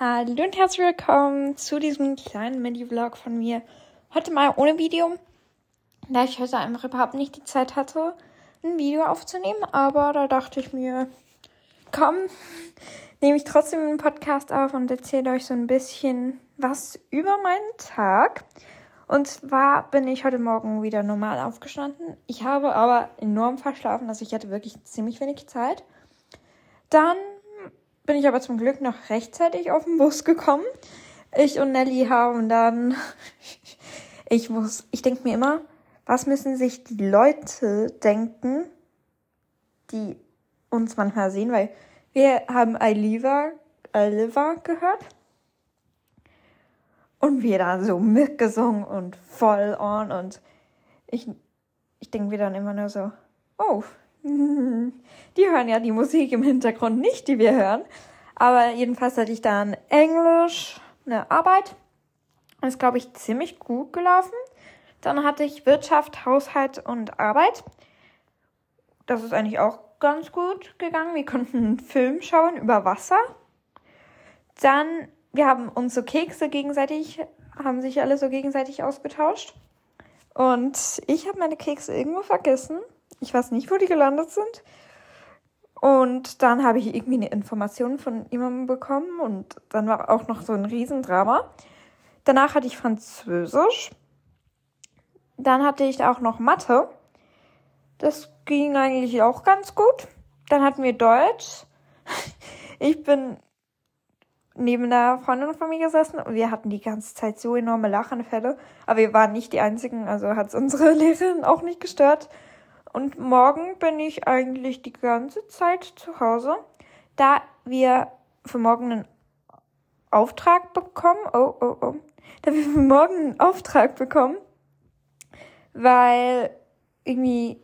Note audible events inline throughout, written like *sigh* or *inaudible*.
Hallo und herzlich willkommen zu diesem kleinen Mini-Vlog von mir. Heute mal ohne Video, da ich heute einfach überhaupt nicht die Zeit hatte, ein Video aufzunehmen. Aber da dachte ich mir, komm, *laughs* nehme ich trotzdem einen Podcast auf und erzähle euch so ein bisschen was über meinen Tag. Und zwar bin ich heute Morgen wieder normal aufgestanden. Ich habe aber enorm verschlafen, also ich hatte wirklich ziemlich wenig Zeit. Dann bin ich aber zum Glück noch rechtzeitig auf den Bus gekommen. Ich und Nelly haben dann, *laughs* ich muss, ich denke mir immer, was müssen sich die Leute denken, die uns manchmal sehen, weil wir haben Aliva, Aliva gehört und wir da so mitgesungen und voll on und ich, ich denke mir dann immer nur so, oh, *laughs* die hören ja die Musik im Hintergrund nicht, die wir hören. Aber jedenfalls hatte ich dann Englisch, eine Arbeit. Das ist, glaube ich, ziemlich gut gelaufen. Dann hatte ich Wirtschaft, Haushalt und Arbeit. Das ist eigentlich auch ganz gut gegangen. Wir konnten einen Film schauen über Wasser. Dann, wir haben uns so Kekse gegenseitig, haben sich alle so gegenseitig ausgetauscht. Und ich habe meine Kekse irgendwo vergessen. Ich weiß nicht, wo die gelandet sind. Und dann habe ich irgendwie eine Information von jemandem bekommen und dann war auch noch so ein Riesendrama. Danach hatte ich Französisch. Dann hatte ich auch noch Mathe. Das ging eigentlich auch ganz gut. Dann hatten wir Deutsch. *laughs* Ich bin neben einer Freundin von mir gesessen und wir hatten die ganze Zeit so enorme Lachanfälle. Aber wir waren nicht die einzigen, also hat es unsere *laughs* Lehrerin auch nicht gestört. Und morgen bin ich eigentlich die ganze Zeit zu Hause, da wir für morgen einen Auftrag bekommen. Oh, oh, oh. Da wir für morgen einen Auftrag bekommen, weil irgendwie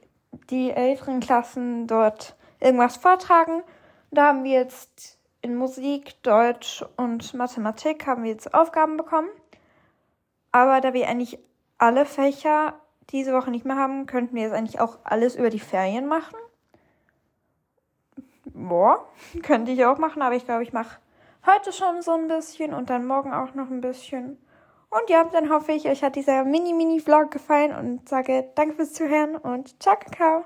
die älteren Klassen dort irgendwas vortragen. Da haben wir jetzt in Musik, Deutsch und Mathematik haben wir jetzt Aufgaben bekommen. Aber da wir eigentlich alle Fächer diese Woche nicht mehr haben, könnten wir jetzt eigentlich auch alles über die Ferien machen. Boah, *laughs* könnte ich auch machen, aber ich glaube, ich mache heute schon so ein bisschen und dann morgen auch noch ein bisschen. Und ja, dann hoffe ich, euch hat dieser Mini-Mini-Vlog gefallen und sage danke fürs Zuhören und ciao, Kakao.